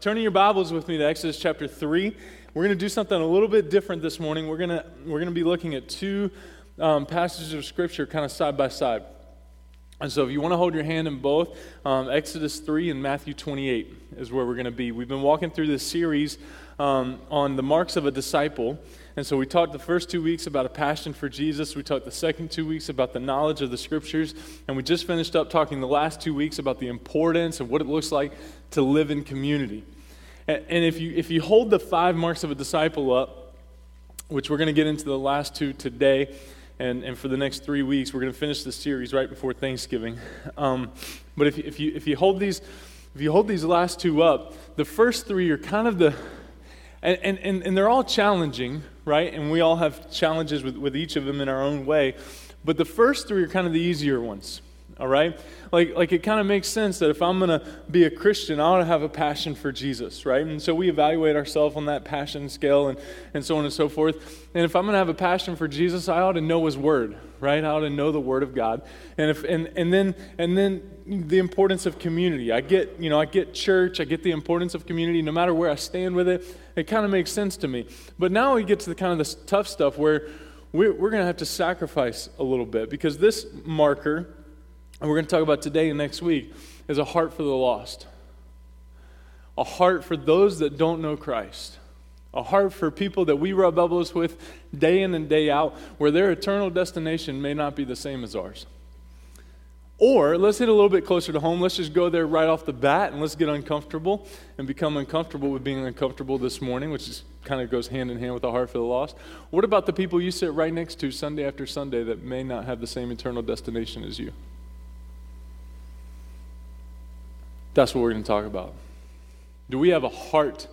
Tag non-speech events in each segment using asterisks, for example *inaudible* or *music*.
Turning your Bibles with me to Exodus chapter 3. We're going to do something a little bit different this morning. We're going to, we're going to be looking at two um, passages of Scripture kind of side by side. And so if you want to hold your hand in both, um, Exodus 3 and Matthew 28 is where we're going to be. We've been walking through this series um, on the marks of a disciple. And so we talked the first two weeks about a passion for Jesus. We talked the second two weeks about the knowledge of the scriptures. And we just finished up talking the last two weeks about the importance of what it looks like to live in community. And, if, you, if you hold the five marks of a disciple up, which we're going to get into the last two today, and, and for the next three weeks, we're going to finish the series right before Thanksgiving. Um, but if, if, you, if, you hold these, if you hold these last two up, the first three are kind of the, and, and, and they're all challenging, right? And we all have challenges with, with each of them in our own way. But the first three are kind of the easier ones, all right? Like, like it kind of makes sense that if I'm going to be a Christian, I ought to have a passion for Jesus, right? And so we evaluate ourselves on that passion scale and, and so on and so forth. And if I'm going to have a passion for Jesus, I ought to know His Word, right? I ought to know the Word of God. And, if, and, and, then, and then the importance of community. I get, you know, I get church, I get the importance of community no matter where I stand with it it kind of makes sense to me. But now we get to the kind of the tough stuff where we're, we're going to have to sacrifice a little bit because this marker, and we're going to talk about today and next week, is a heart for the lost. A heart for those that don't know Christ. A heart for people that we rub elbows with day in and day out, where their eternal destination may not be the same as ours. Or let's hit a little bit closer to home. Let's just go there right off the bat and let's get uncomfortable and become uncomfortable with being uncomfortable this morning, which is, kind of goes hand in hand with the heart for the lost. What about the people you sit right next to Sunday after Sunday that may not have the same eternal destination as you? That's what we're going to talk about. Do we have a heart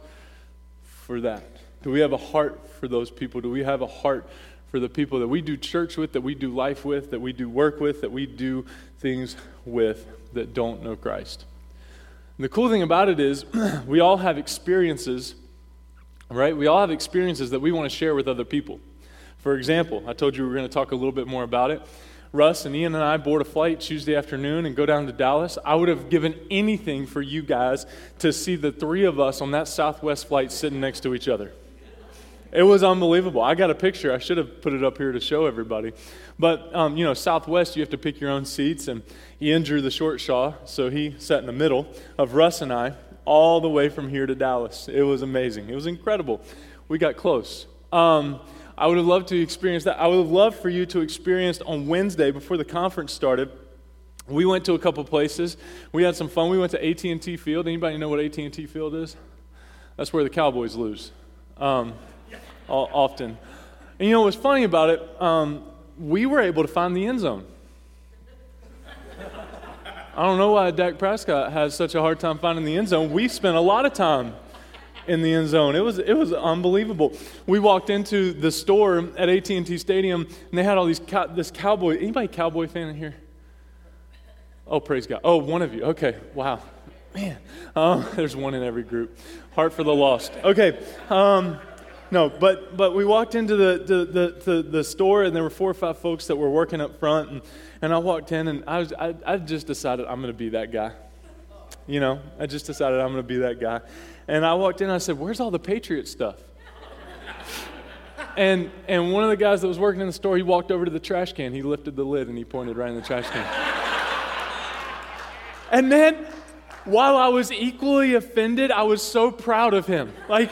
for that? Do we have a heart for those people? Do we have a heart for the people that we do church with, that we do life with, that we do work with, that we do things with that don't know Christ. And the cool thing about it is, *clears throat* we all have experiences, right? We all have experiences that we want to share with other people. For example, I told you we were going to talk a little bit more about it. Russ and Ian and I board a flight Tuesday afternoon and go down to Dallas. I would have given anything for you guys to see the three of us on that Southwest flight sitting next to each other. It was unbelievable. I got a picture. I should have put it up here to show everybody. But, um, you know, Southwest, you have to pick your own seats. And Ian drew the short shaw, so he sat in the middle of Russ and I all the way from here to Dallas. It was amazing. It was incredible. We got close. Um, I would have loved to experience that. I would have loved for you to experience on Wednesday before the conference started. We went to a couple places. We had some fun. We went to AT&T Field. Anybody know what AT&T Field is? That's where the Cowboys lose. Um, often. And you know what's funny about it? Um, we were able to find the end zone. I don't know why Dak Prescott has such a hard time finding the end zone. We spent a lot of time in the end zone. It was it was unbelievable. We walked into the store at AT&T Stadium and they had all these this cowboy. Anybody cowboy fan in here? Oh, praise God. Oh, one of you. Okay. Wow. Man. Um, *laughs* there's one in every group. Heart for the lost. Okay. Um, no, but, but we walked into the, the, the, the, store and there were four or five folks that were working up front. And, and I walked in and I, was, I, I just decided I'm going to be that guy. You know, I just decided I'm going to be that guy. And I walked in and I said, Where's all the Patriot stuff? and, and one of the guys that was working in the store, he walked over to the trash can. He lifted the lid and he pointed right in the trash can. and then, while I was equally offended, I was so proud of him. Like,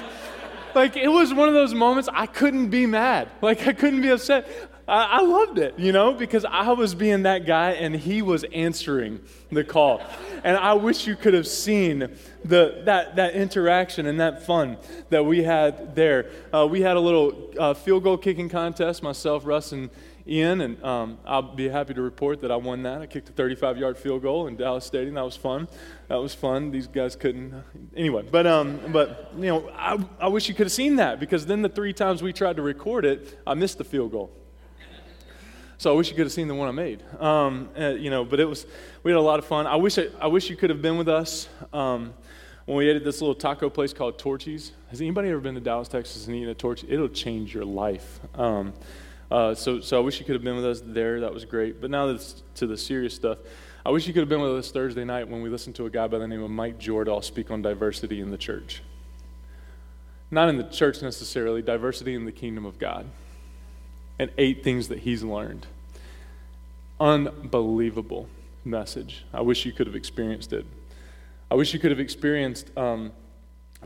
like it was one of those moments I couldn't be mad. Like I couldn't be upset. I, I, loved it, you know, because I was being that guy and he was answering the call. And I wish you could have seen the, that, that interaction and that fun that we had there. Uh, we had a little uh, field goal kicking contest, myself, Russ, and Ian, and um, I'll be happy to report that I won that. I kicked a 35 yard field goal in Dallas Stadium. That was fun. That was fun. These guys couldn't. Anyway, but, um, but you know, I, I wish you could have seen that because then the three times we tried to record it, I missed the field goal. So I wish you could have seen the one I made. Um, uh, you know, but it was, we had a lot of fun. I wish, I, I wish you could have been with us um, when we ate at this little taco place called Torchy's. Has anybody ever been to Dallas, Texas and eaten a torch? It'll change your life. Um, uh, so, so I wish you could have been with us there. That was great. But now to the serious stuff. I wish you could have been with us Thursday night when we listened to a guy by the name of Mike Jordahl speak on diversity in the church. Not in the church necessarily, diversity in the kingdom of God. And eight things that he's learned. Unbelievable message. I wish you could have experienced it. I wish you could have experienced um,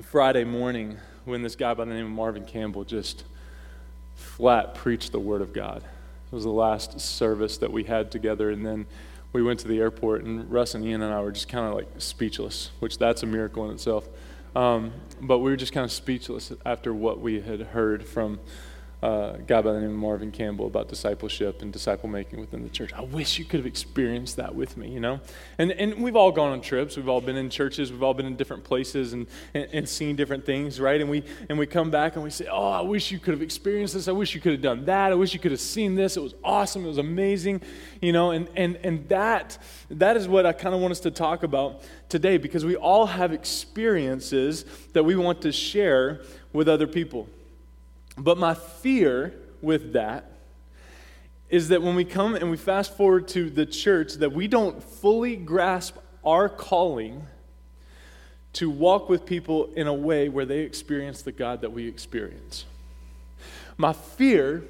Friday morning when this guy by the name of Marvin Campbell just flat preached the Word of God. It was the last service that we had together, and then we went to the airport, and Russ and Ian and I were just kind of like speechless, which that's a miracle in itself. Um, but we were just kind of speechless after what we had heard from uh, guy by the name of Marvin Campbell about discipleship and disciple making within the church. I wish you could have experienced that with me, you know? And, and we've all gone on trips. We've all been in churches. We've all been in different places and, and, and seen different things, right? And we, and we come back and we say, Oh, I wish you could have experienced this. I wish you could have done that. I wish you could have seen this. It was awesome. It was amazing, you know? And, and, and that, that is what I kind of want us to talk about today because we all have experiences that we want to share with other people. But my fear with that is that when we come and we fast forward to the church, that we don't fully grasp our calling to walk with people in a way where they experience the God that we experience. My fear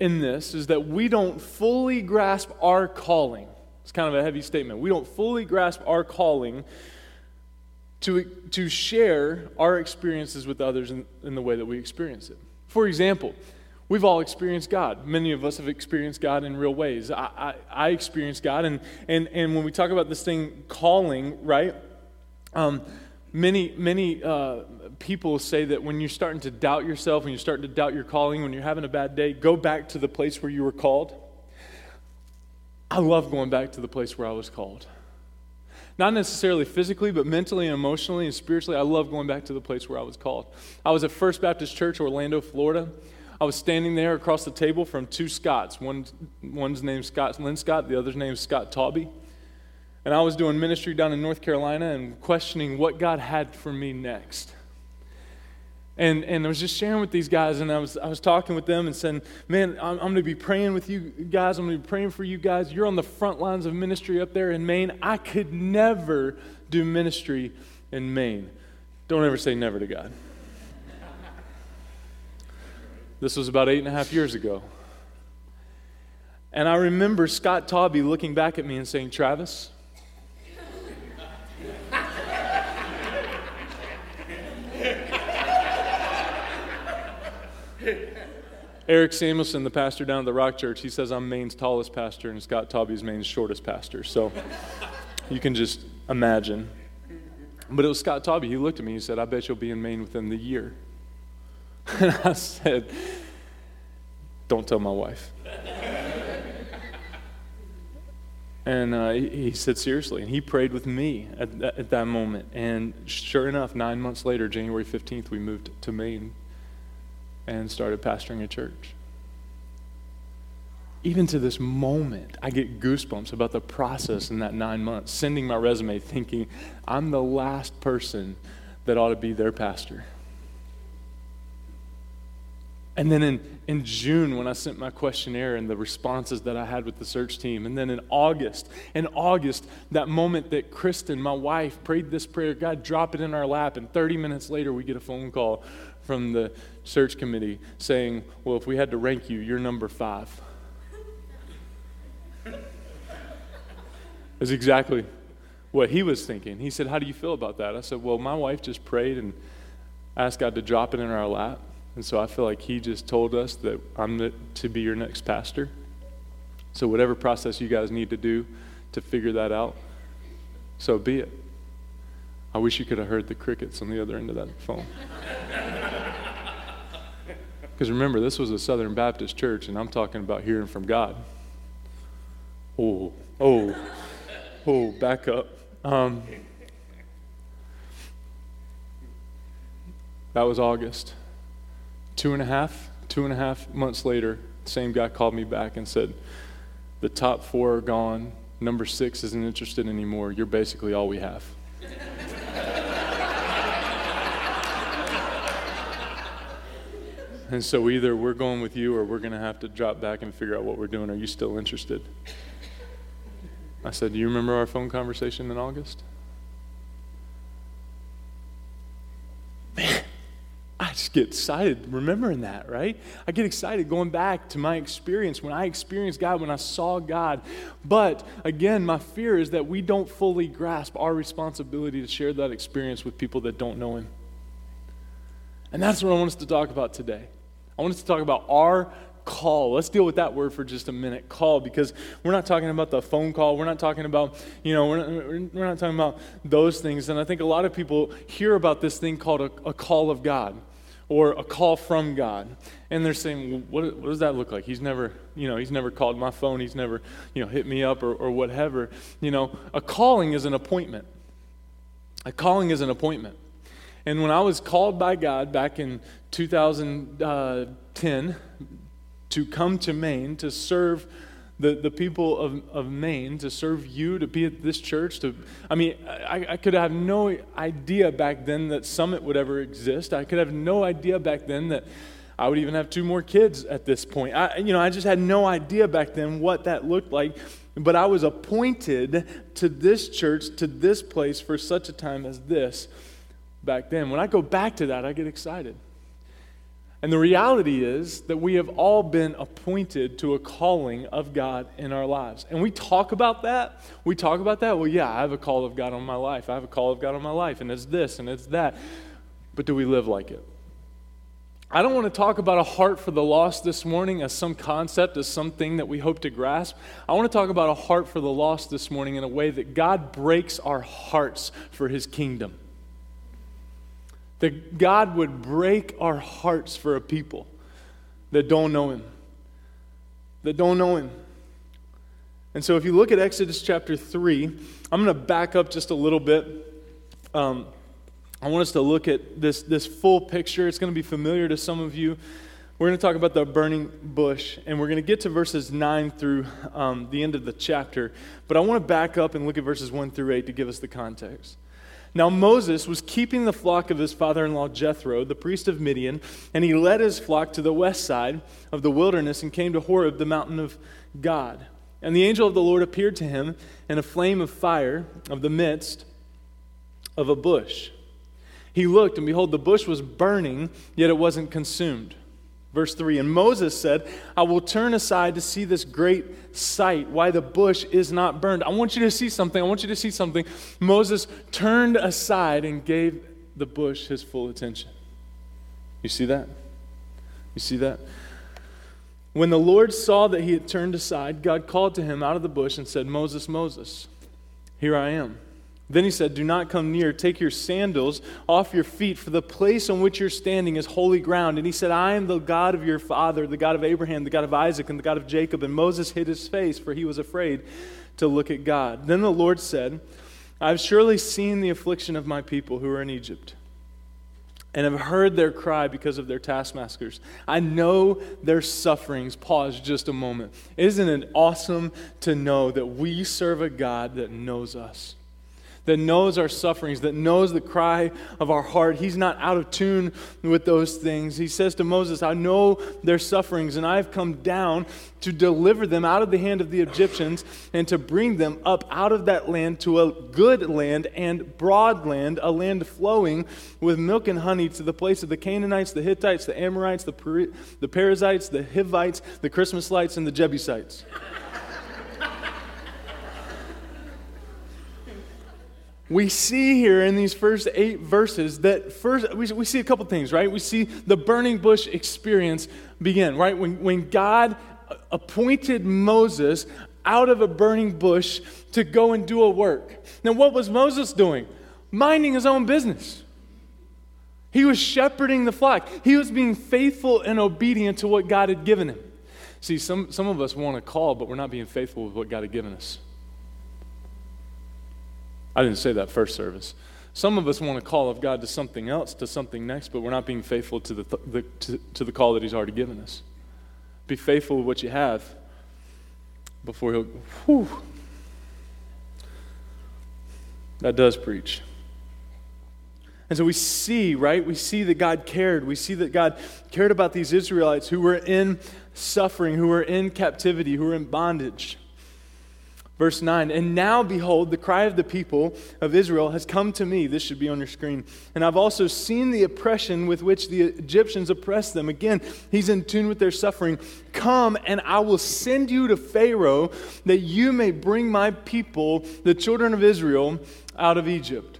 in this is that we don't fully grasp our calling. It's kind of a heavy statement. We don't fully grasp our calling to, to share our experiences with others in, in the way that we experience it. For example, we've all experienced God. Many of us have experienced God in real ways. I, I, I experienced God, and, and, and when we talk about this thing, calling, right? Um, many, many uh, people say that when you're starting to doubt yourself, when you're starting to doubt your calling, when you're having a bad day, go back to the place where you were called. I love going back to the place where I was called. Not necessarily physically, but mentally and emotionally and spiritually, I love going back to the place where I was called. I was at First Baptist Church, Orlando, Florida. I was standing there across the table from two Scotts. One, one's named Scott Linscott, the other's named Scott Tauby. And I was doing ministry down in North Carolina and questioning what God had for me next. And, and I was just sharing with these guys, and I was, I was talking with them and saying, Man, I'm, I'm going to be praying with you guys. I'm going to be praying for you guys. You're on the front lines of ministry up there in Maine. I could never do ministry in Maine. Don't ever say never to God. This was about eight and a half years ago. And I remember Scott Tauby looking back at me and saying, Travis, Eric Samuelson, the pastor down at the Rock Church, he says I'm Maine's tallest pastor and Scott Tauby's Maine's shortest pastor. So you can just imagine. But it was Scott Tauby. He looked at me. And he said, I bet you'll be in Maine within the year. *laughs* And I said, Don't tell my wife. and uh, he said, Seriously. And he prayed with me at, at that moment. And sure enough, nine months later, January 15th, we moved to Maine and started pastoring a church. Even to this moment, I get goosebumps about the process in that nine months, sending my resume thinking, I'm the last person that ought to be their pastor. And then in, in June, when I sent my questionnaire and the responses that I had with the search team, and then in August, in August, that moment that Kristen, my wife, prayed this prayer, God, drop it in our lap, and 30 minutes later, we get a phone call from the search committee saying, Well, if we had to rank you, you're number five. That's exactly what he was thinking. He said, How do you feel about that? I said, Well, my wife just prayed and asked God to drop it in our lap. And so I feel like he just told us that I'm to be your next pastor. So, whatever process you guys need to do to figure that out, so be it. I wish you could have heard the crickets on the other end of that phone. *laughs* Because remember, this was a Southern Baptist church, and I'm talking about hearing from God. Oh, oh, oh, back up. Um, that was August. Two and a half, two and a half months later, same guy called me back and said, The top four are gone. Number six isn't interested anymore. You're basically all we have. And so either we're going with you or we're going to have to drop back and figure out what we're doing. Are you still interested? I said, Do you remember our phone conversation in August? Man, I just get excited remembering that, right? I get excited going back to my experience when I experienced God, when I saw God. But again, my fear is that we don't fully grasp our responsibility to share that experience with people that don't know Him. And that's what I want us to talk about today. I want us to talk about our call. Let's deal with that word for just a minute call because we're not talking about the phone call. We're not talking about, you know, we're not, we're not talking about those things. And I think a lot of people hear about this thing called a, a call of God or a call from God. And they're saying, well, what, what, does that look like? He's never, you know, he's never called my phone. He's never, you know, hit me up or, or whatever. You know, a calling is an appointment. A calling is an appointment. And when I was called by God back in 2010, uh, to come to Maine to serve the, the people of, of Maine, to serve you, to be at this church. To, I mean, I, I could have no idea back then that Summit would ever exist. I could have no idea back then that I would even have two more kids at this point. I, you know, I just had no idea back then what that looked like. But I was appointed to this church, to this place for such a time as this back then. When I go back to that, I get excited. And the reality is that we have all been appointed to a calling of God in our lives. And we talk about that. We talk about that. Well, yeah, I have a call of God on my life. I have a call of God on my life, and it's this and it's that. But do we live like it? I don't want to talk about a heart for the lost this morning as some concept, as something that we hope to grasp. I want to talk about a heart for the lost this morning in a way that God breaks our hearts for his kingdom. That God would break our hearts for a people that don't know Him. That don't know Him. And so if you look at Exodus chapter 3, I'm going to back up just a little bit. Um, I want us to look at this, this full picture. It's going to be familiar to some of you. We're going to talk about the burning bush, and we're going to get to verses 9 through um, the end of the chapter. But I want to back up and look at verses 1 through 8 to give us the context. Now Moses was keeping the flock of his father in law Jethro, the priest of Midian, and he led his flock to the west side of the wilderness and came to Horeb, the mountain of God. And the angel of the Lord appeared to him in a flame of fire of the midst of a bush. He looked, and behold, the bush was burning, yet it wasn't consumed. Verse 3 And Moses said, I will turn aside to see this great sight, why the bush is not burned. I want you to see something. I want you to see something. Moses turned aside and gave the bush his full attention. You see that? You see that? When the Lord saw that he had turned aside, God called to him out of the bush and said, Moses, Moses, here I am. Then he said, Do not come near. Take your sandals off your feet, for the place on which you're standing is holy ground. And he said, I am the God of your father, the God of Abraham, the God of Isaac, and the God of Jacob. And Moses hid his face, for he was afraid to look at God. Then the Lord said, I've surely seen the affliction of my people who are in Egypt, and have heard their cry because of their taskmasters. I know their sufferings. Pause just a moment. Isn't it awesome to know that we serve a God that knows us? That knows our sufferings, that knows the cry of our heart. He's not out of tune with those things. He says to Moses, I know their sufferings, and I have come down to deliver them out of the hand of the Egyptians and to bring them up out of that land to a good land and broad land, a land flowing with milk and honey, to the place of the Canaanites, the Hittites, the Amorites, the, Peri- the Perizzites, the Hivites, the Christmaslites, and the Jebusites. We see here in these first eight verses that first we, we see a couple things right? We see the burning bush experience begin right? When, when god appointed moses out of a burning bush to go and do a work. Now what was moses doing? Minding his own business. He was shepherding the flock. He was being faithful and obedient to what god had given him. See some, some of us want to call but we're not being faithful with what god had given us I didn't say that first service. Some of us want to call of God to something else, to something next, but we're not being faithful to the, the to, to the call that He's already given us. Be faithful with what you have before He'll. Whew. That does preach. And so we see, right? We see that God cared. We see that God cared about these Israelites who were in suffering, who were in captivity, who were in bondage. Verse 9, and now behold, the cry of the people of Israel has come to me. This should be on your screen. And I've also seen the oppression with which the Egyptians oppress them. Again, he's in tune with their suffering. Come, and I will send you to Pharaoh that you may bring my people, the children of Israel, out of Egypt.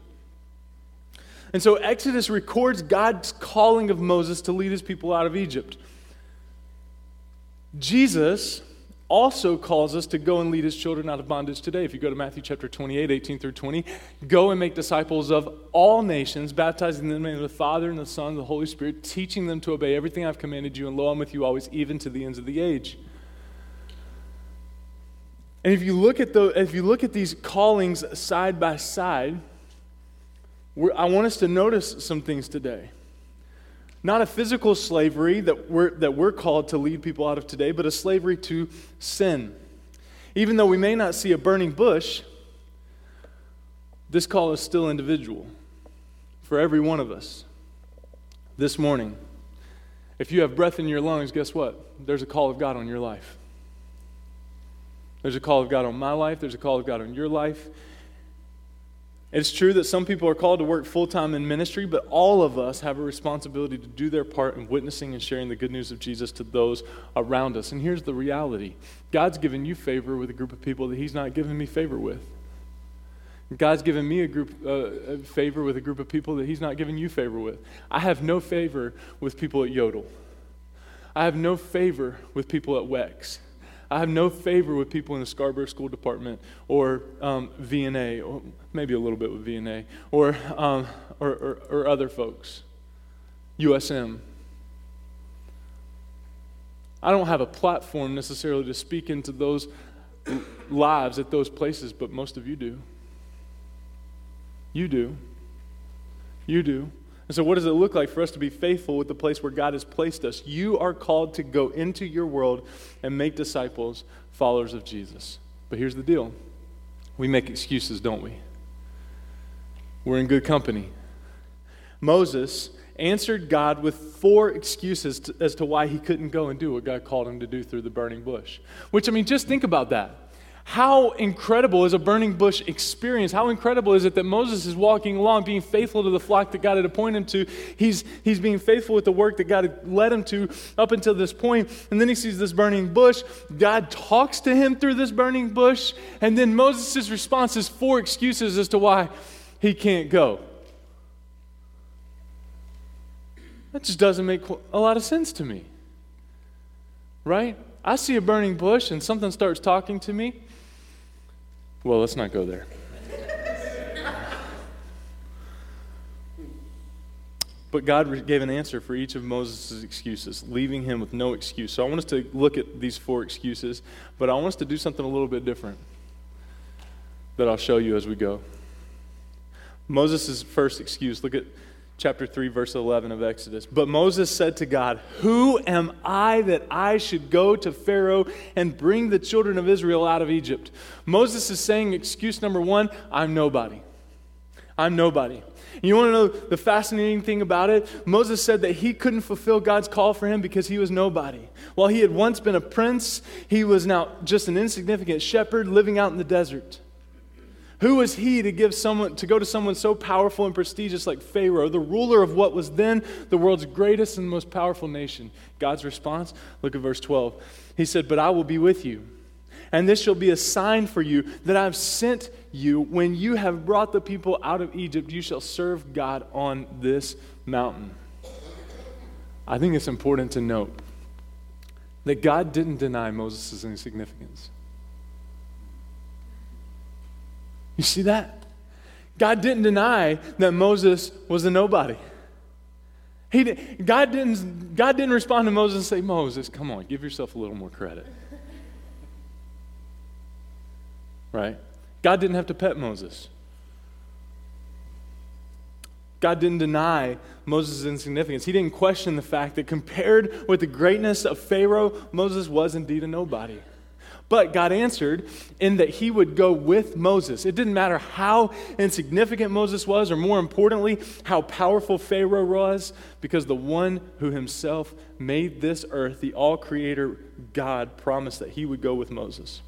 And so Exodus records God's calling of Moses to lead his people out of Egypt. Jesus also calls us to go and lead his children out of bondage today. If you go to Matthew chapter 28, 18 through 20, go and make disciples of all nations, baptizing them in the name of the Father and the Son and the Holy Spirit, teaching them to obey everything I've commanded you, and lo, I'm with you always, even to the ends of the age. And if you look at, the, if you look at these callings side by side, I want us to notice some things today. Not a physical slavery that we're, that we're called to lead people out of today, but a slavery to sin. Even though we may not see a burning bush, this call is still individual for every one of us. This morning, if you have breath in your lungs, guess what? There's a call of God on your life. There's a call of God on my life, there's a call of God on your life. It's true that some people are called to work full time in ministry, but all of us have a responsibility to do their part in witnessing and sharing the good news of Jesus to those around us. And here's the reality God's given you favor with a group of people that He's not given me favor with. God's given me a group uh, favor with a group of people that He's not given you favor with. I have no favor with people at Yodel. I have no favor with people at WEX. I have no favor with people in the Scarborough School Department or um, VNA, or maybe a little bit with VNA, or, um, or, or, or other folks, USM. I don't have a platform necessarily to speak into those lives at those places, but most of you do. You do. You do. And so, what does it look like for us to be faithful with the place where God has placed us? You are called to go into your world and make disciples, followers of Jesus. But here's the deal we make excuses, don't we? We're in good company. Moses answered God with four excuses to, as to why he couldn't go and do what God called him to do through the burning bush. Which, I mean, just think about that. How incredible is a burning bush experience? How incredible is it that Moses is walking along, being faithful to the flock that God had appointed him to? He's, he's being faithful with the work that God had led him to up until this point, And then he sees this burning bush. God talks to him through this burning bush. And then Moses' response is four excuses as to why he can't go. That just doesn't make a lot of sense to me. Right? I see a burning bush and something starts talking to me. Well, let's not go there. But God gave an answer for each of Moses' excuses, leaving him with no excuse. So I want us to look at these four excuses, but I want us to do something a little bit different that I'll show you as we go. Moses' first excuse, look at chapter 3, verse 11 of Exodus. But Moses said to God, Who am I that I should go to Pharaoh and bring the children of Israel out of Egypt? Moses is saying, excuse number one, I'm nobody. I'm nobody. You want to know the fascinating thing about it? Moses said that he couldn't fulfill God's call for him because he was nobody. While he had once been a prince, he was now just an insignificant shepherd living out in the desert. Who was he to give someone to go to someone so powerful and prestigious like Pharaoh, the ruler of what was then the world's greatest and most powerful nation? God's response, look at verse 12. He said, "But I will be with you, and this shall be a sign for you that I've sent you when you have brought the people out of Egypt, you shall serve God on this mountain." I think it's important to note that God didn't deny Moses' insignificance. You see that? God didn't deny that Moses was a nobody. He did, God, didn't, God didn't respond to Moses and say, Moses, come on, give yourself a little more credit. Right? God didn't have to pet Moses. God didn't deny Moses' insignificance. He didn't question the fact that compared with the greatness of Pharaoh, Moses was indeed a nobody. But God answered in that he would go with Moses. It didn't matter how insignificant Moses was, or more importantly, how powerful Pharaoh was, because the one who himself made this earth, the all creator God, promised that he would go with Moses.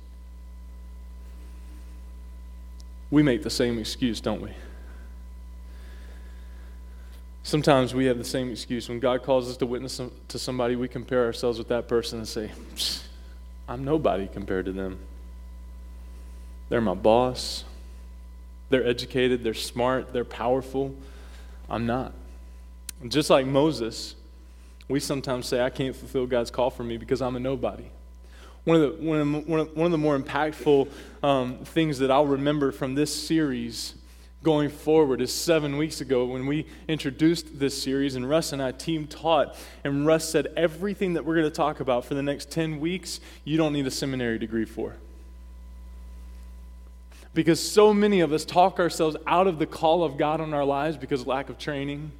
we make the same excuse, don't we? Sometimes we have the same excuse. When God calls us to witness to somebody, we compare ourselves with that person and say, I'm nobody compared to them. They're my boss. They're educated. They're smart. They're powerful. I'm not. And just like Moses, we sometimes say, I can't fulfill God's call for me because I'm a nobody. One of the, one of, one of, the more impactful um, things that I'll remember from this series going forward is seven weeks ago when we introduced this series, and Russ and I team taught, and Russ said, Everything that we're going to talk about for the next 10 weeks, you don't need a seminary degree for. Because so many of us talk ourselves out of the call of God on our lives because of lack of training,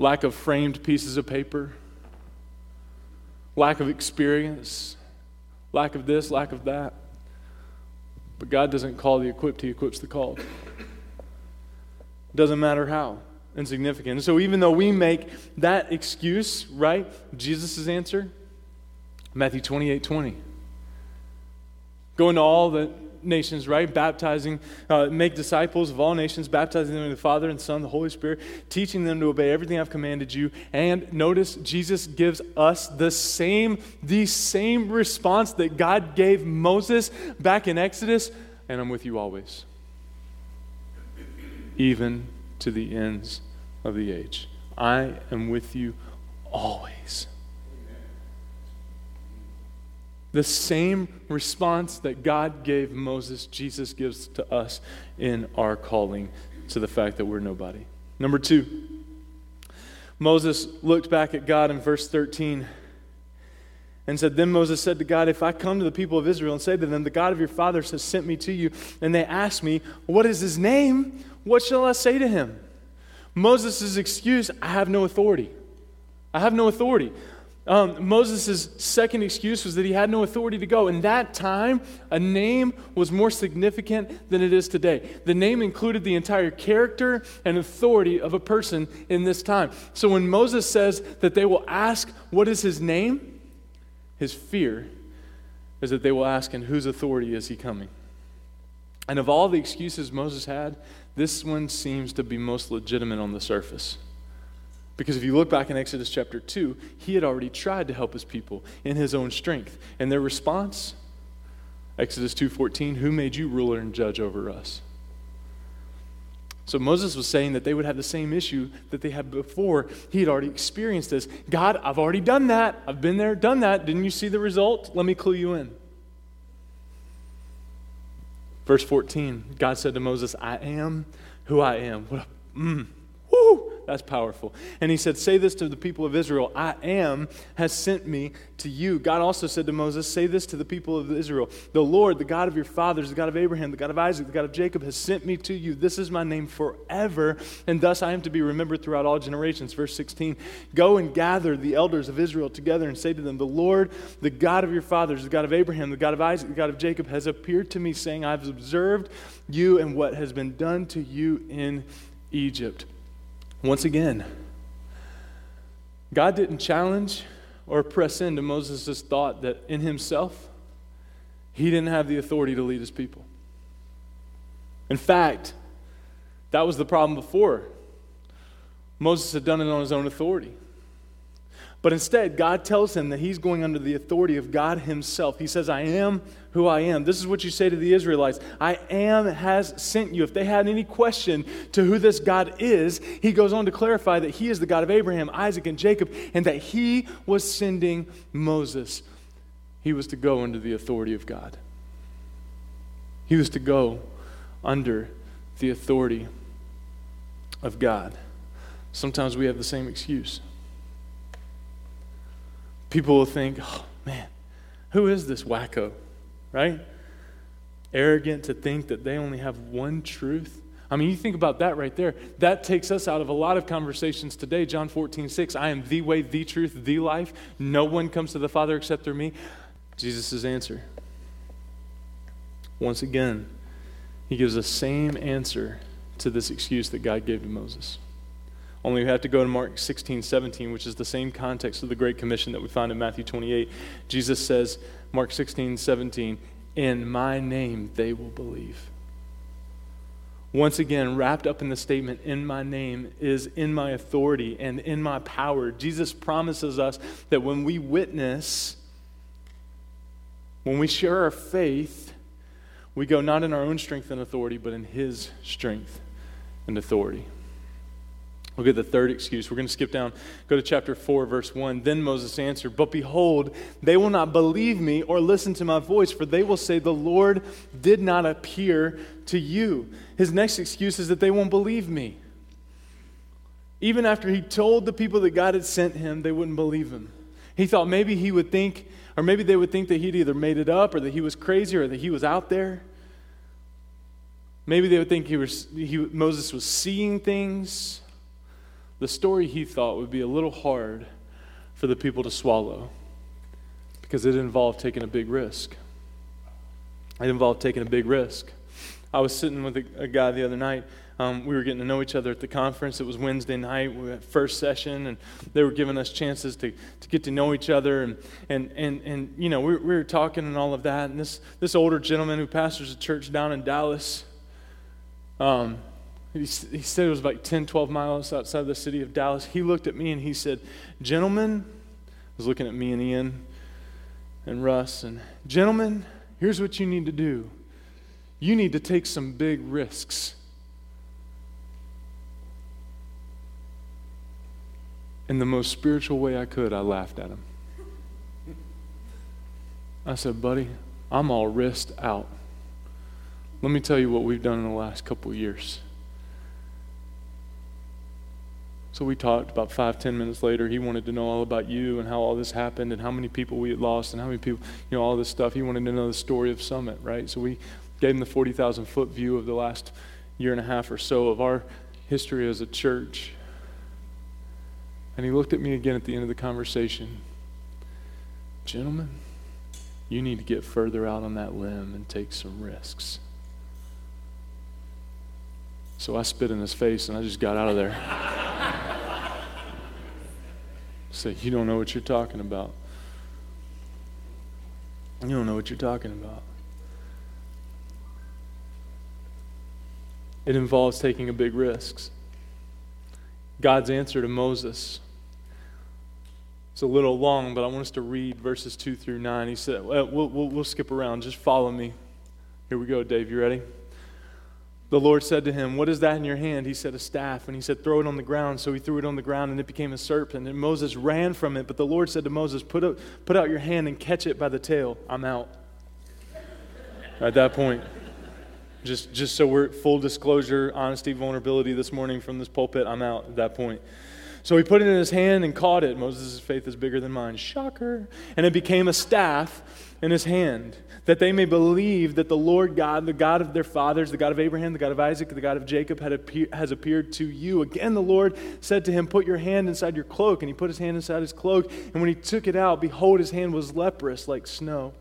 lack of framed pieces of paper, lack of experience, lack of this, lack of that. But God doesn't call the equipped, He equips the called. Doesn't matter how insignificant. so even though we make that excuse, right? Jesus' answer, Matthew 28 20. Go into all the nations, right? Baptizing, uh, make disciples of all nations, baptizing them in the Father and Son, the Holy Spirit, teaching them to obey everything I've commanded you. And notice Jesus gives us the same, the same response that God gave Moses back in Exodus, and I'm with you always, even to the ends of the age. I am with you always. The same response that God gave Moses, Jesus gives to us in our calling to the fact that we're nobody. Number two, Moses looked back at God in verse 13 and said, Then Moses said to God, If I come to the people of Israel and say to them, The God of your fathers has sent me to you, and they ask me, What is his name? What shall I say to him? Moses' excuse, I have no authority. I have no authority. Um, Moses' second excuse was that he had no authority to go. In that time, a name was more significant than it is today. The name included the entire character and authority of a person in this time. So when Moses says that they will ask, What is his name? His fear is that they will ask, In whose authority is he coming? And of all the excuses Moses had, this one seems to be most legitimate on the surface. Because if you look back in Exodus chapter 2, he had already tried to help his people in his own strength. And their response, Exodus 2:14, who made you ruler and judge over us? So Moses was saying that they would have the same issue that they had before. He had already experienced this. God, I've already done that. I've been there, done that. Didn't you see the result? Let me clue you in. Verse 14, God said to Moses, I am who I am. Mm, woo, that's powerful. And he said, Say this to the people of Israel I am has sent me to you. God also said to Moses, Say this to the people of Israel The Lord, the God of your fathers, the God of Abraham, the God of Isaac, the God of Jacob, has sent me to you. This is my name forever, and thus I am to be remembered throughout all generations. Verse 16 Go and gather the elders of Israel together and say to them, The Lord, the God of your fathers, the God of Abraham, the God of Isaac, the God of Jacob, has appeared to me, saying, I've observed you and what has been done to you in Egypt. Once again, God didn't challenge or press into Moses' thought that in himself, he didn't have the authority to lead his people. In fact, that was the problem before. Moses had done it on his own authority. But instead, God tells him that he's going under the authority of God himself. He says, I am who I am. This is what you say to the Israelites I am has sent you. If they had any question to who this God is, he goes on to clarify that he is the God of Abraham, Isaac, and Jacob, and that he was sending Moses. He was to go under the authority of God, he was to go under the authority of God. Sometimes we have the same excuse. People will think, oh man, who is this wacko? Right? Arrogant to think that they only have one truth. I mean, you think about that right there. That takes us out of a lot of conversations today. John 14, 6. I am the way, the truth, the life. No one comes to the Father except through me. Jesus' answer. Once again, he gives the same answer to this excuse that God gave to Moses. Only we have to go to Mark 16, 17, which is the same context of the Great Commission that we find in Matthew 28. Jesus says, Mark 16, 17, in my name they will believe. Once again, wrapped up in the statement, in my name, is in my authority and in my power. Jesus promises us that when we witness, when we share our faith, we go not in our own strength and authority, but in His strength and authority. Look at the third excuse. We're going to skip down, go to chapter 4, verse 1. Then Moses answered, But behold, they will not believe me or listen to my voice, for they will say, The Lord did not appear to you. His next excuse is that they won't believe me. Even after he told the people that God had sent him, they wouldn't believe him. He thought maybe he would think, or maybe they would think that he'd either made it up or that he was crazy or that he was out there. Maybe they would think he was, he, Moses was seeing things the story he thought would be a little hard for the people to swallow because it involved taking a big risk. It involved taking a big risk. I was sitting with a, a guy the other night. Um, we were getting to know each other at the conference. It was Wednesday night, we first session, and they were giving us chances to, to get to know each other. And, and, and, and you know, we, we were talking and all of that. And this, this older gentleman who pastors a church down in Dallas, um, he, said it was like 10, 12 miles outside the city of Dallas. He looked at me and he said, Gentlemen, I was looking at me and Ian and Russ, and gentlemen, here's what you need to do you need to take some big risks. In the most spiritual way I could, I laughed at him. I said, Buddy, I'm all risked out. Let me tell you what we've done in the last couple years. So we talked about five, ten minutes later. He wanted to know all about you and how all this happened and how many people we had lost and how many people, you know, all this stuff. He wanted to know the story of Summit, right? So we gave him the 40,000 foot view of the last year and a half or so of our history as a church. And he looked at me again at the end of the conversation. Gentlemen, you need to get further out on that limb and take some risks. So I spit in his face and I just got out of there. Say, you don't know what you're talking about. You don't know what you're talking about. It involves taking a big risks. God's answer to Moses. It's a little long, but I want us to read verses 2 through 9. He said, well, we'll, we'll, we'll skip around. Just follow me. Here we go, Dave. You ready? The Lord said to him, What is that in your hand? He said, A staff. And he said, Throw it on the ground. So he threw it on the ground, and it became a serpent. And Moses ran from it. But the Lord said to Moses, Put, up, put out your hand and catch it by the tail. I'm out. At that point, just, just so we're full disclosure, honesty, vulnerability this morning from this pulpit, I'm out at that point. So he put it in his hand and caught it. Moses' faith is bigger than mine. Shocker. And it became a staff in his hand, that they may believe that the Lord God, the God of their fathers, the God of Abraham, the God of Isaac, the God of Jacob, appear, has appeared to you. Again, the Lord said to him, Put your hand inside your cloak. And he put his hand inside his cloak. And when he took it out, behold, his hand was leprous like snow.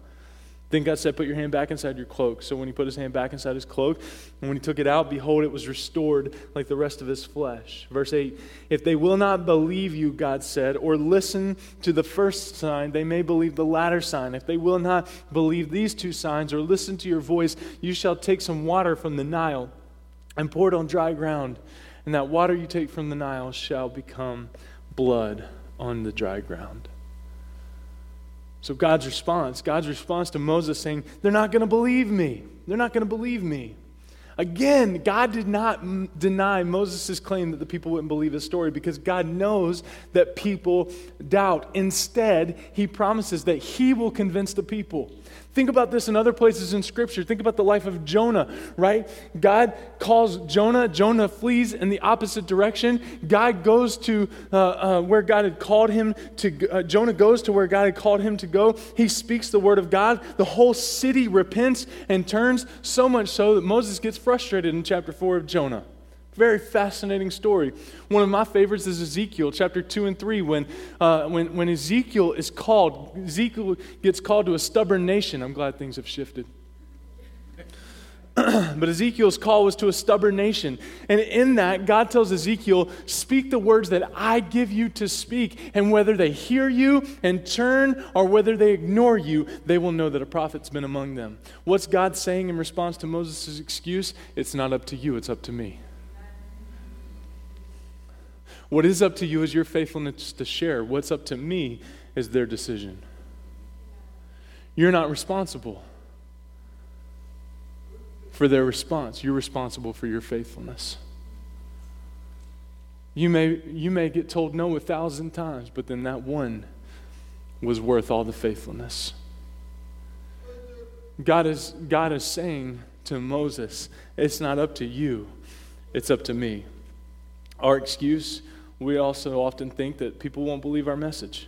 Then God said, Put your hand back inside your cloak. So when he put his hand back inside his cloak, and when he took it out, behold, it was restored like the rest of his flesh. Verse 8 If they will not believe you, God said, or listen to the first sign, they may believe the latter sign. If they will not believe these two signs or listen to your voice, you shall take some water from the Nile and pour it on dry ground. And that water you take from the Nile shall become blood on the dry ground. So, God's response, God's response to Moses saying, They're not going to believe me. They're not going to believe me. Again, God did not m- deny Moses' claim that the people wouldn't believe his story because God knows that people doubt. Instead, he promises that he will convince the people. Think about this in other places in Scripture. Think about the life of Jonah, right? God calls Jonah, Jonah flees in the opposite direction. God goes to uh, uh, where God had called him to, uh, Jonah goes to where God had called him to go. He speaks the word of God. The whole city repents and turns, so much so that Moses gets frustrated in chapter 4 of Jonah. Very fascinating story. One of my favorites is Ezekiel, chapter 2 and 3, when, uh, when, when Ezekiel is called, Ezekiel gets called to a stubborn nation. I'm glad things have shifted. *clears throat* but Ezekiel's call was to a stubborn nation. And in that, God tells Ezekiel, Speak the words that I give you to speak. And whether they hear you and turn or whether they ignore you, they will know that a prophet's been among them. What's God saying in response to Moses' excuse? It's not up to you, it's up to me. What is up to you is your faithfulness to share. What's up to me is their decision. You're not responsible for their response. You're responsible for your faithfulness. You may, you may get told no a thousand times, but then that one was worth all the faithfulness. God is, God is saying to Moses, It's not up to you, it's up to me. Our excuse, we also often think that people won't believe our message.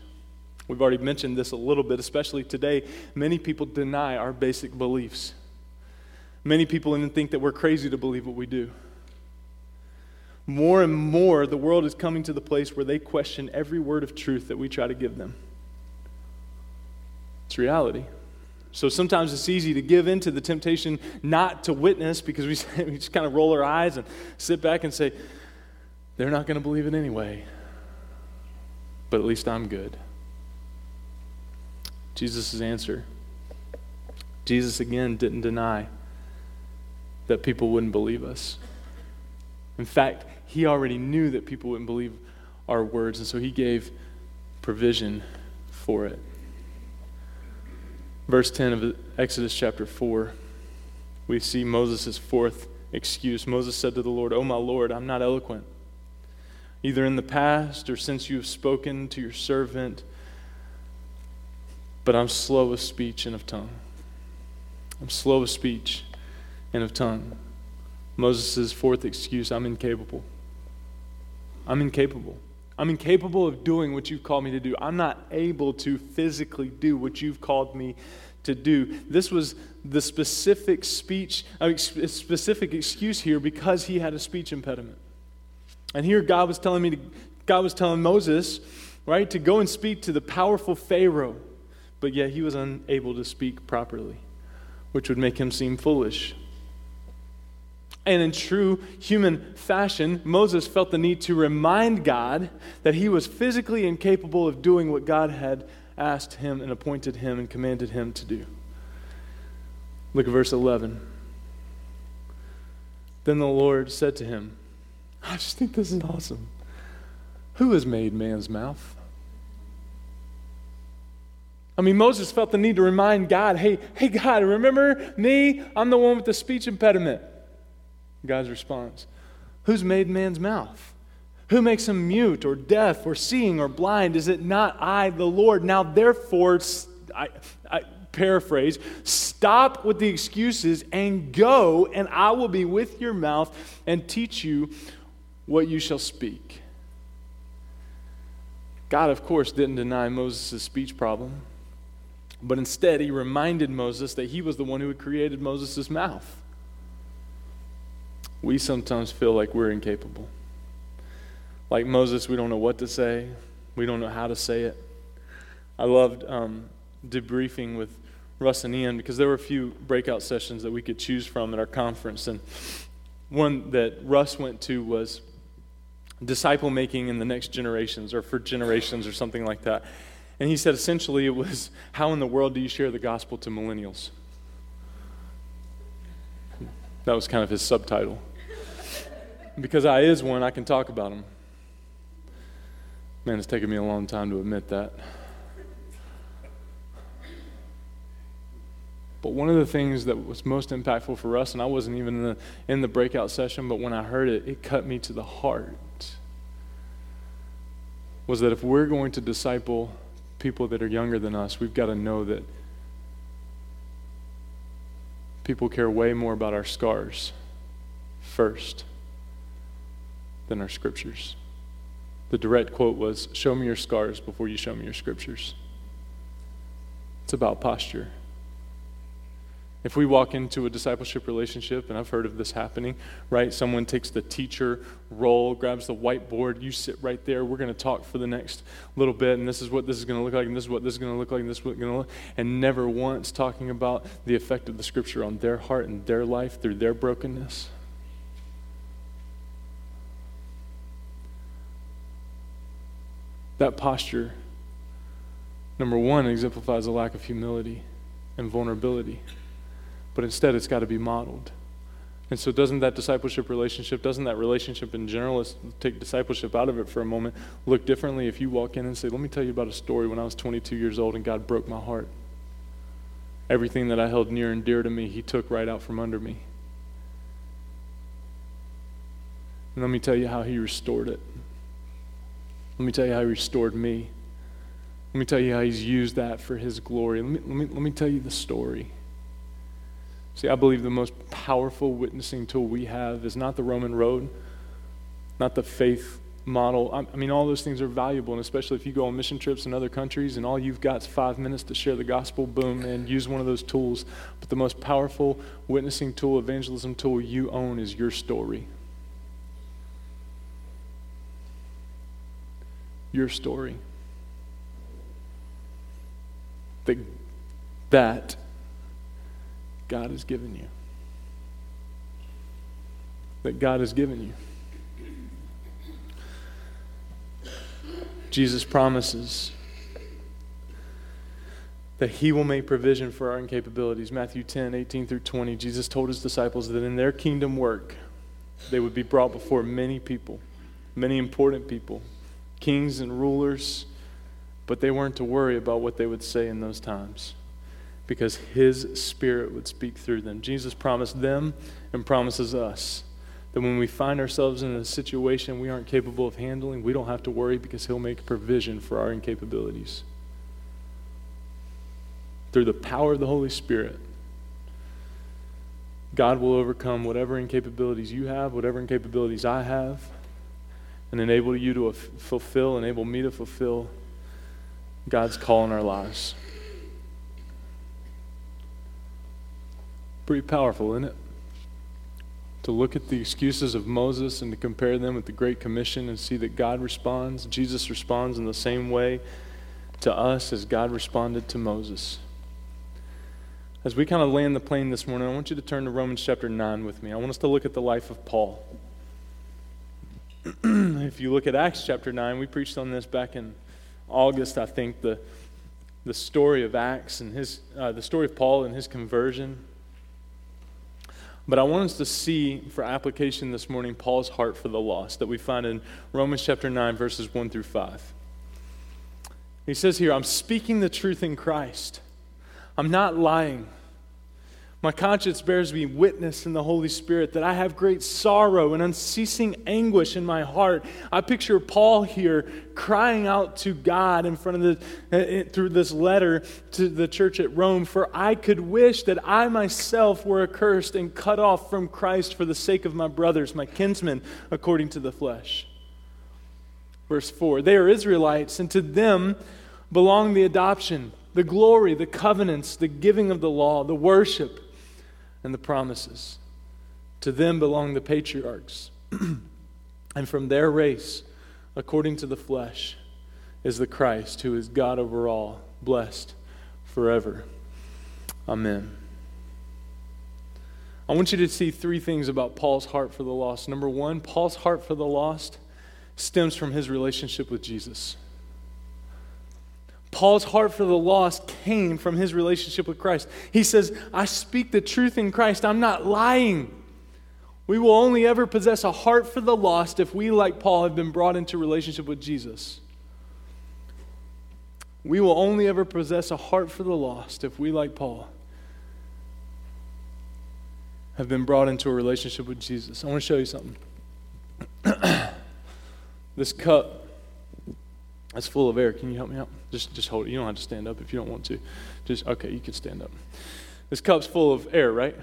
We've already mentioned this a little bit, especially today. Many people deny our basic beliefs. Many people even think that we're crazy to believe what we do. More and more, the world is coming to the place where they question every word of truth that we try to give them. It's reality. So sometimes it's easy to give in to the temptation not to witness because we, *laughs* we just kind of roll our eyes and sit back and say, they're not going to believe it anyway. But at least I'm good. Jesus' answer Jesus again didn't deny that people wouldn't believe us. In fact, he already knew that people wouldn't believe our words, and so he gave provision for it. Verse 10 of Exodus chapter 4, we see Moses' fourth excuse. Moses said to the Lord, Oh, my Lord, I'm not eloquent, either in the past or since you have spoken to your servant, but I'm slow of speech and of tongue. I'm slow of speech and of tongue. Moses' fourth excuse I'm incapable. I'm incapable. I'm incapable of doing what you've called me to do. I'm not able to physically do what you've called me to do. This was the specific speech, uh, specific excuse here because he had a speech impediment. And here God was telling me to, God was telling Moses, right, to go and speak to the powerful Pharaoh, but yet he was unable to speak properly, which would make him seem foolish. And in true human fashion, Moses felt the need to remind God that he was physically incapable of doing what God had asked him and appointed him and commanded him to do. Look at verse 11. Then the Lord said to him, I just think this is awesome. Who has made man's mouth? I mean, Moses felt the need to remind God, hey, hey, God, remember me? I'm the one with the speech impediment. God's response Who's made man's mouth? Who makes him mute or deaf or seeing or blind? Is it not I, the Lord? Now, therefore, I, I paraphrase, stop with the excuses and go, and I will be with your mouth and teach you what you shall speak. God, of course, didn't deny Moses' speech problem, but instead, he reminded Moses that he was the one who had created Moses' mouth we sometimes feel like we're incapable. Like Moses, we don't know what to say, we don't know how to say it. I loved um, debriefing with Russ and Ian because there were a few breakout sessions that we could choose from at our conference. And one that Russ went to was disciple making in the next generations or for generations or something like that. And he said essentially it was *laughs* how in the world do you share the gospel to millennials? That was kind of his subtitle because I is one, I can talk about them. Man, it's taken me a long time to admit that. But one of the things that was most impactful for us, and I wasn't even in the, in the breakout session, but when I heard it, it cut me to the heart, was that if we're going to disciple people that are younger than us, we've got to know that people care way more about our scars first than our scriptures. The direct quote was Show me your scars before you show me your scriptures. It's about posture. If we walk into a discipleship relationship, and I've heard of this happening, right? Someone takes the teacher role, grabs the whiteboard, you sit right there, we're going to talk for the next little bit, and this is what this is going to look like, and this is what this is going to look like, and this is what going to look and never once talking about the effect of the scripture on their heart and their life through their brokenness. That posture, number one, exemplifies a lack of humility and vulnerability but instead it's got to be modeled. And so, doesn't that discipleship relationship, doesn't that relationship in general, let's take discipleship out of it for a moment, look differently if you walk in and say, Let me tell you about a story when I was 22 years old and God broke my heart? Everything that I held near and dear to me, He took right out from under me. And let me tell you how He restored it. Let me tell you how He restored me. Let me tell you how He's used that for His glory. Let me, let me, let me tell you the story. See, I believe the most powerful witnessing tool we have is not the Roman road, not the faith model. I mean, all those things are valuable, and especially if you go on mission trips in other countries and all you've got is five minutes to share the gospel, boom, and use one of those tools. But the most powerful witnessing tool, evangelism tool you own is your story. Your story. That, that God has given you. That God has given you. Jesus promises that he will make provision for our incapabilities. Matthew 10, 18 through 20. Jesus told his disciples that in their kingdom work, they would be brought before many people, many important people, kings and rulers, but they weren't to worry about what they would say in those times because his spirit would speak through them. Jesus promised them and promises us that when we find ourselves in a situation we aren't capable of handling, we don't have to worry because he'll make provision for our incapabilities. Through the power of the Holy Spirit, God will overcome whatever incapabilities you have, whatever incapabilities I have, and enable you to fulfill, enable me to fulfill God's call in our lives. Pretty powerful, isn't it? To look at the excuses of Moses and to compare them with the Great Commission and see that God responds, Jesus responds in the same way to us as God responded to Moses. As we kind of land the plane this morning, I want you to turn to Romans chapter 9 with me. I want us to look at the life of Paul. *clears throat* if you look at Acts chapter 9, we preached on this back in August, I think, the, the story of Acts and his, uh, the story of Paul and his conversion. But I want us to see for application this morning Paul's heart for the lost that we find in Romans chapter 9, verses 1 through 5. He says here, I'm speaking the truth in Christ. I'm not lying. My conscience bears me witness in the Holy Spirit that I have great sorrow and unceasing anguish in my heart. I picture Paul here crying out to God in front of the uh, through this letter to the church at Rome, for I could wish that I myself were accursed and cut off from Christ for the sake of my brothers, my kinsmen, according to the flesh. Verse 4 They are Israelites, and to them belong the adoption, the glory, the covenants, the giving of the law, the worship and the promises. To them belong the patriarchs. *clears throat* and from their race, according to the flesh, is the Christ, who is God over all, blessed forever. Amen. I want you to see three things about Paul's heart for the lost. Number one, Paul's heart for the lost stems from his relationship with Jesus. Paul's heart for the lost came from his relationship with Christ. He says, I speak the truth in Christ. I'm not lying. We will only ever possess a heart for the lost if we, like Paul, have been brought into relationship with Jesus. We will only ever possess a heart for the lost if we, like Paul, have been brought into a relationship with Jesus. I want to show you something. *clears throat* this cup it's full of air. Can you help me out? Just, just hold it. You don't have to stand up if you don't want to. Just okay. You can stand up. This cup's full of air, right?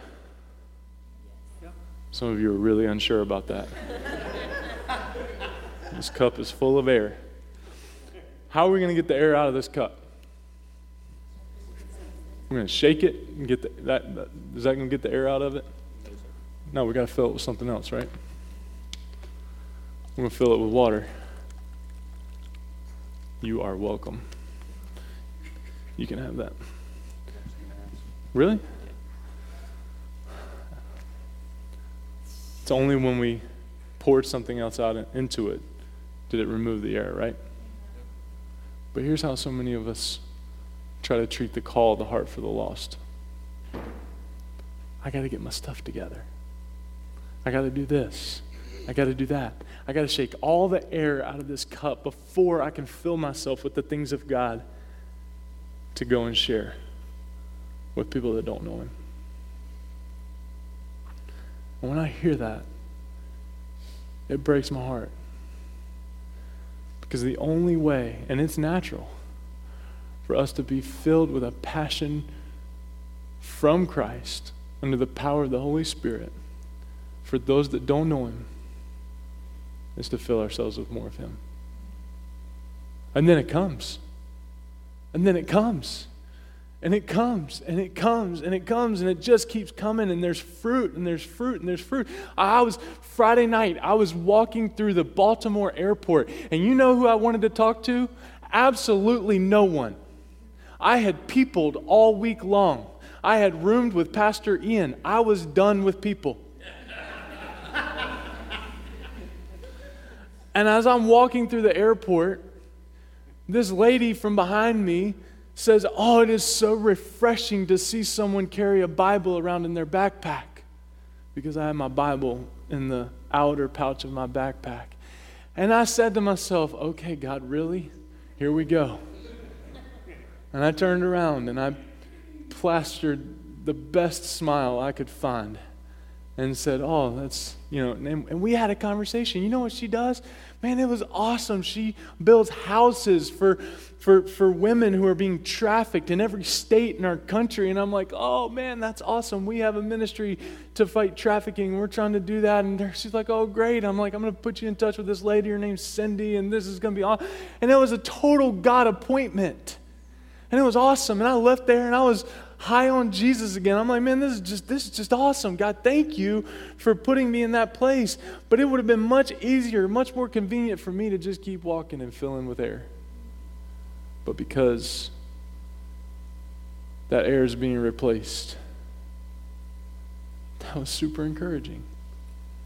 Some of you are really unsure about that. this cup is full of air. How are we going to get the air out of this cup? We're going to shake it and get the, that, that. Is that going to get the air out of it? No, we got to fill it with something else, right? We're going to fill it with water. You are welcome. You can have that. Really? It's only when we poured something else out into it did it remove the air, right? But here's how so many of us try to treat the call of the heart for the lost. I got to get my stuff together. I got to do this. I got to do that. I got to shake all the air out of this cup before I can fill myself with the things of God to go and share with people that don't know Him. And when I hear that, it breaks my heart. Because the only way, and it's natural, for us to be filled with a passion from Christ under the power of the Holy Spirit for those that don't know Him is to fill ourselves with more of Him. And then it comes. And then it comes. And it comes and it comes and it comes and it just keeps coming and there's fruit and there's fruit and there's fruit. I was Friday night, I was walking through the Baltimore airport and you know who I wanted to talk to? Absolutely no one. I had peopled all week long. I had roomed with Pastor Ian. I was done with people. And as I'm walking through the airport, this lady from behind me says, Oh, it is so refreshing to see someone carry a Bible around in their backpack because I have my Bible in the outer pouch of my backpack. And I said to myself, Okay, God, really? Here we go. And I turned around and I plastered the best smile I could find and said, Oh, that's, you know, and, and we had a conversation. You know what she does? Man, it was awesome. She builds houses for, for, for women who are being trafficked in every state in our country. And I'm like, oh man, that's awesome. We have a ministry to fight trafficking. We're trying to do that. And she's like, oh, great. I'm like, I'm going to put you in touch with this lady. Her name's Cindy, and this is going to be awesome. And it was a total God appointment. And it was awesome. And I left there and I was high on Jesus again. I'm like, man, this is just this is just awesome. God, thank you for putting me in that place. But it would have been much easier, much more convenient for me to just keep walking and filling with air. But because that air is being replaced, that was super encouraging.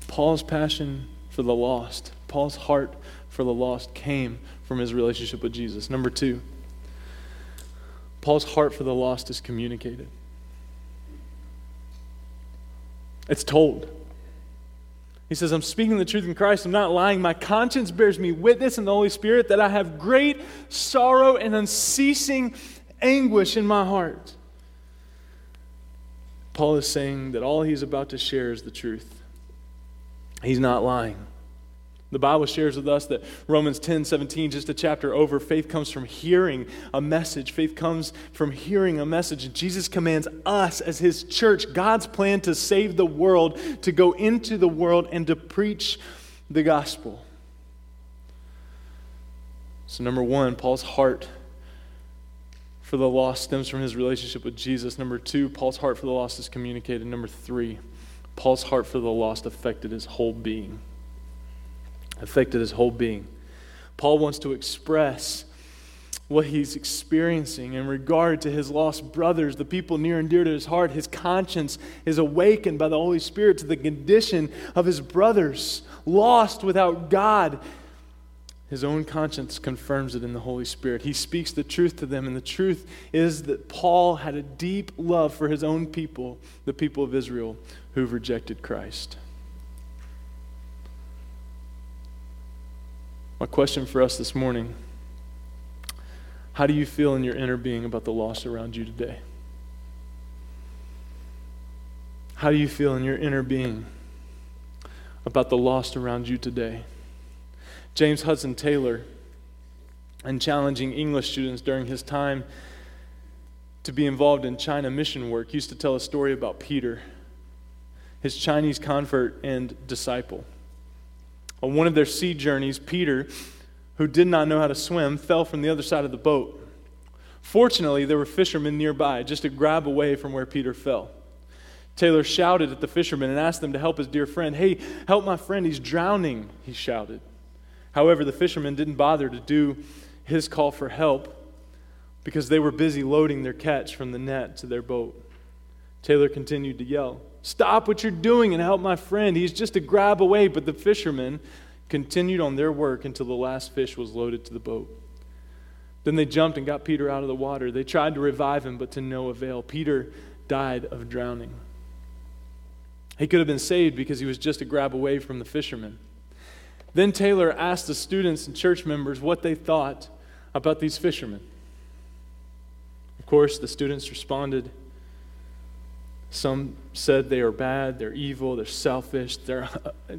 Paul's passion for the lost, Paul's heart for the lost came from his relationship with Jesus. Number two, Paul's heart for the lost is communicated. It's told. He says, I'm speaking the truth in Christ. I'm not lying. My conscience bears me witness in the Holy Spirit that I have great sorrow and unceasing anguish in my heart. Paul is saying that all he's about to share is the truth. He's not lying. The Bible shares with us that Romans 10 17, just a chapter over, faith comes from hearing a message. Faith comes from hearing a message. And Jesus commands us as his church, God's plan to save the world, to go into the world and to preach the gospel. So, number one, Paul's heart for the lost stems from his relationship with Jesus. Number two, Paul's heart for the lost is communicated. Number three, Paul's heart for the lost affected his whole being affected his whole being. Paul wants to express what he's experiencing in regard to his lost brothers, the people near and dear to his heart. His conscience is awakened by the Holy Spirit to the condition of his brothers, lost without God. His own conscience confirms it in the Holy Spirit. He speaks the truth to them, and the truth is that Paul had a deep love for his own people, the people of Israel, who've rejected Christ. My question for us this morning how do you feel in your inner being about the loss around you today? How do you feel in your inner being about the lost around you today? James Hudson Taylor, in challenging English students during his time to be involved in China mission work, used to tell a story about Peter, his Chinese convert and disciple. On one of their sea journeys, Peter, who did not know how to swim, fell from the other side of the boat. Fortunately, there were fishermen nearby, just a grab away from where Peter fell. Taylor shouted at the fishermen and asked them to help his dear friend. Hey, help my friend, he's drowning, he shouted. However, the fishermen didn't bother to do his call for help because they were busy loading their catch from the net to their boat. Taylor continued to yell, Stop what you're doing and help my friend. He's just a grab away. But the fishermen continued on their work until the last fish was loaded to the boat. Then they jumped and got Peter out of the water. They tried to revive him, but to no avail. Peter died of drowning. He could have been saved because he was just a grab away from the fishermen. Then Taylor asked the students and church members what they thought about these fishermen. Of course, the students responded. Some said they are bad, they're evil, they're selfish, they're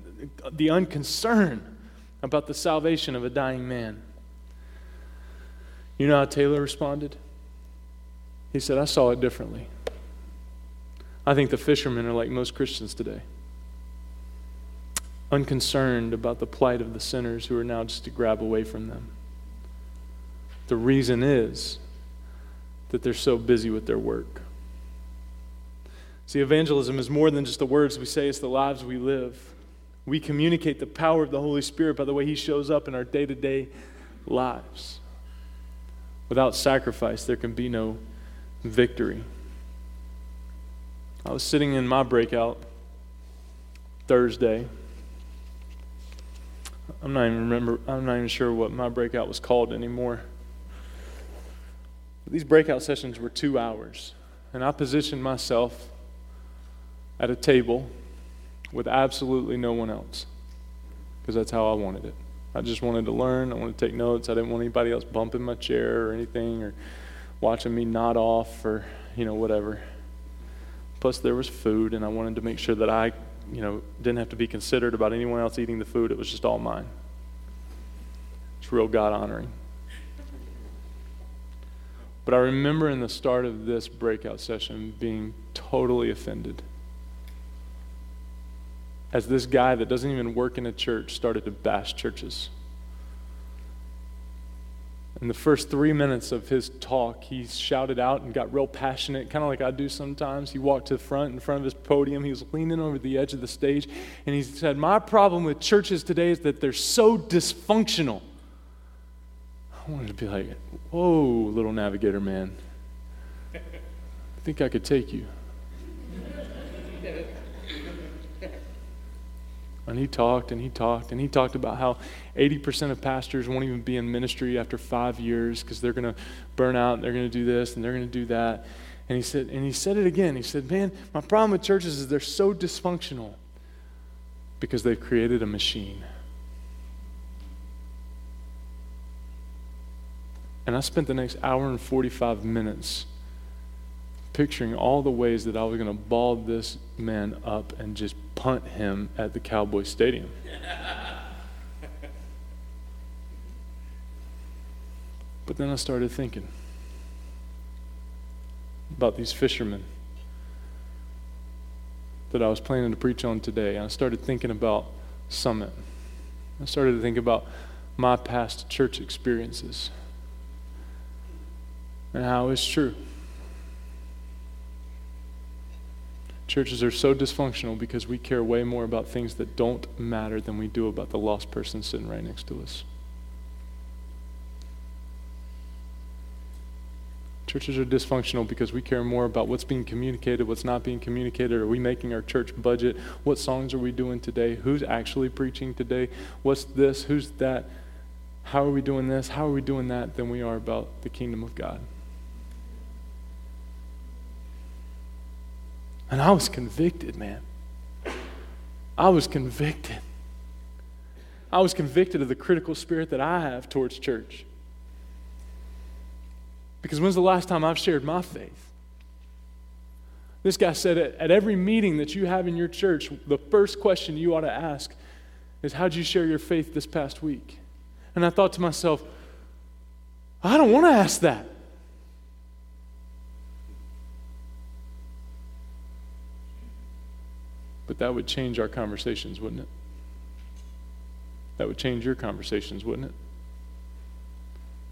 *laughs* the unconcern about the salvation of a dying man. You know how Taylor responded? He said, I saw it differently. I think the fishermen are like most Christians today unconcerned about the plight of the sinners who are now just to grab away from them. The reason is that they're so busy with their work. See, evangelism is more than just the words we say, it's the lives we live. We communicate the power of the Holy Spirit by the way He shows up in our day to day lives. Without sacrifice, there can be no victory. I was sitting in my breakout Thursday. I'm not even remember I'm not even sure what my breakout was called anymore. But These breakout sessions were 2 hours, and I positioned myself at a table with absolutely no one else because that's how I wanted it. I just wanted to learn. I wanted to take notes. I didn't want anybody else bumping my chair or anything or watching me nod off or, you know, whatever. Plus, there was food, and I wanted to make sure that I, you know, didn't have to be considered about anyone else eating the food. It was just all mine. It's real God honoring. But I remember in the start of this breakout session being totally offended as this guy that doesn't even work in a church started to bash churches. In the first three minutes of his talk, he shouted out and got real passionate, kind of like I do sometimes. He walked to the front, in front of his podium. He was leaning over the edge of the stage, and he said, My problem with churches today is that they're so dysfunctional. I wanted to be like, Whoa, little navigator man. I think I could take you. And he talked and he talked and he talked about how 80% of pastors won't even be in ministry after five years because they're going to burn out and they're going to do this and they're going to do that. And he said, and he said it again. He said, Man, my problem with churches is they're so dysfunctional because they've created a machine. And I spent the next hour and 45 minutes picturing all the ways that I was going to ball this man up and just punt him at the Cowboy Stadium. *laughs* but then I started thinking about these fishermen that I was planning to preach on today. And I started thinking about Summit. I started to think about my past church experiences and how it's true. Churches are so dysfunctional because we care way more about things that don't matter than we do about the lost person sitting right next to us. Churches are dysfunctional because we care more about what's being communicated, what's not being communicated. Are we making our church budget? What songs are we doing today? Who's actually preaching today? What's this? Who's that? How are we doing this? How are we doing that? Than we are about the kingdom of God. And I was convicted, man. I was convicted. I was convicted of the critical spirit that I have towards church. Because when's the last time I've shared my faith? This guy said at, every meeting that you have in your church, the first question you ought to ask is, How'd you share your faith this past week? And I thought to myself, I don't want to ask that. That would change our conversations, wouldn't it? That would change your conversations, wouldn't it?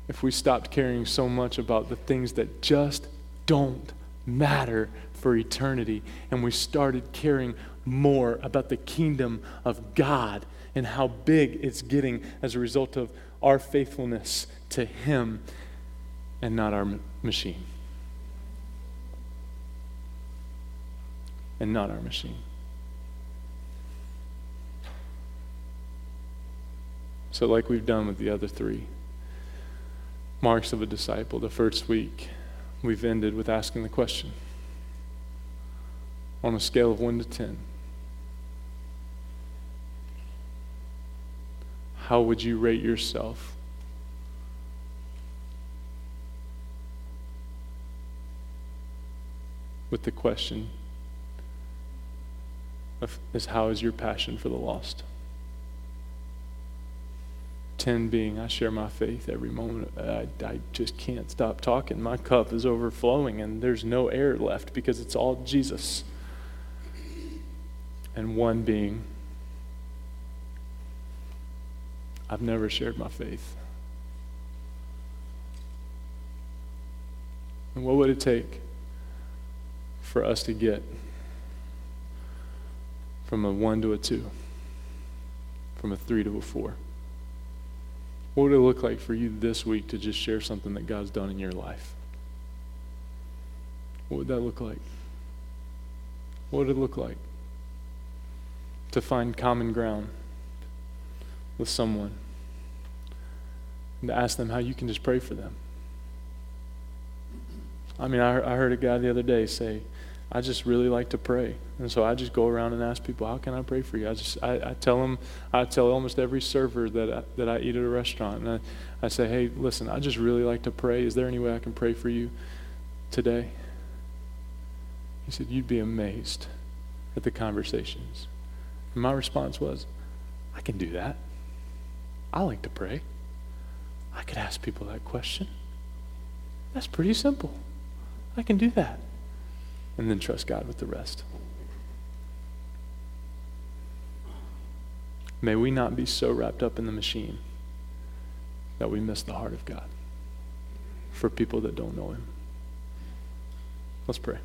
if we stopped caring so much about the things that just don't matter for eternity and we started caring more about the kingdom of God and how big it's getting as a result of our faithfulness to Him and not our machine. And not our machine. So, like we've done with the other three marks of a disciple, the first week, we've ended with asking the question on a scale of 1 to 10 how would you rate yourself? With the question of, is how is your passion for the lost? 10 being, I share my faith every moment. I, I just can't stop talking. My cup is overflowing and there's no air left because it's all Jesus. And one being, I've never shared my faith. And what would it take for us to get from a one to a two, from a three to a four? What would it look like for you this week to just share something that God's done in your life? What would that look like? What would it look like to find common ground? with someone and to ask them how you can just pray for them. I mean, I, I heard a guy the other day say, I just really like to pray. And so I just go around and ask people, how can I pray for you? I just, I, I tell them, I tell almost every server that I, that I eat at a restaurant, and I, I say, hey, listen, I just really like to pray. Is there any way I can pray for you today? He said, you'd be amazed at the conversations. And my response was, I can do that. I like to pray. I could ask people that question. That's pretty simple. I can do that. And then trust God with the rest. May we not be so wrapped up in the machine that we miss the heart of God for people that don't know Him. Let's pray.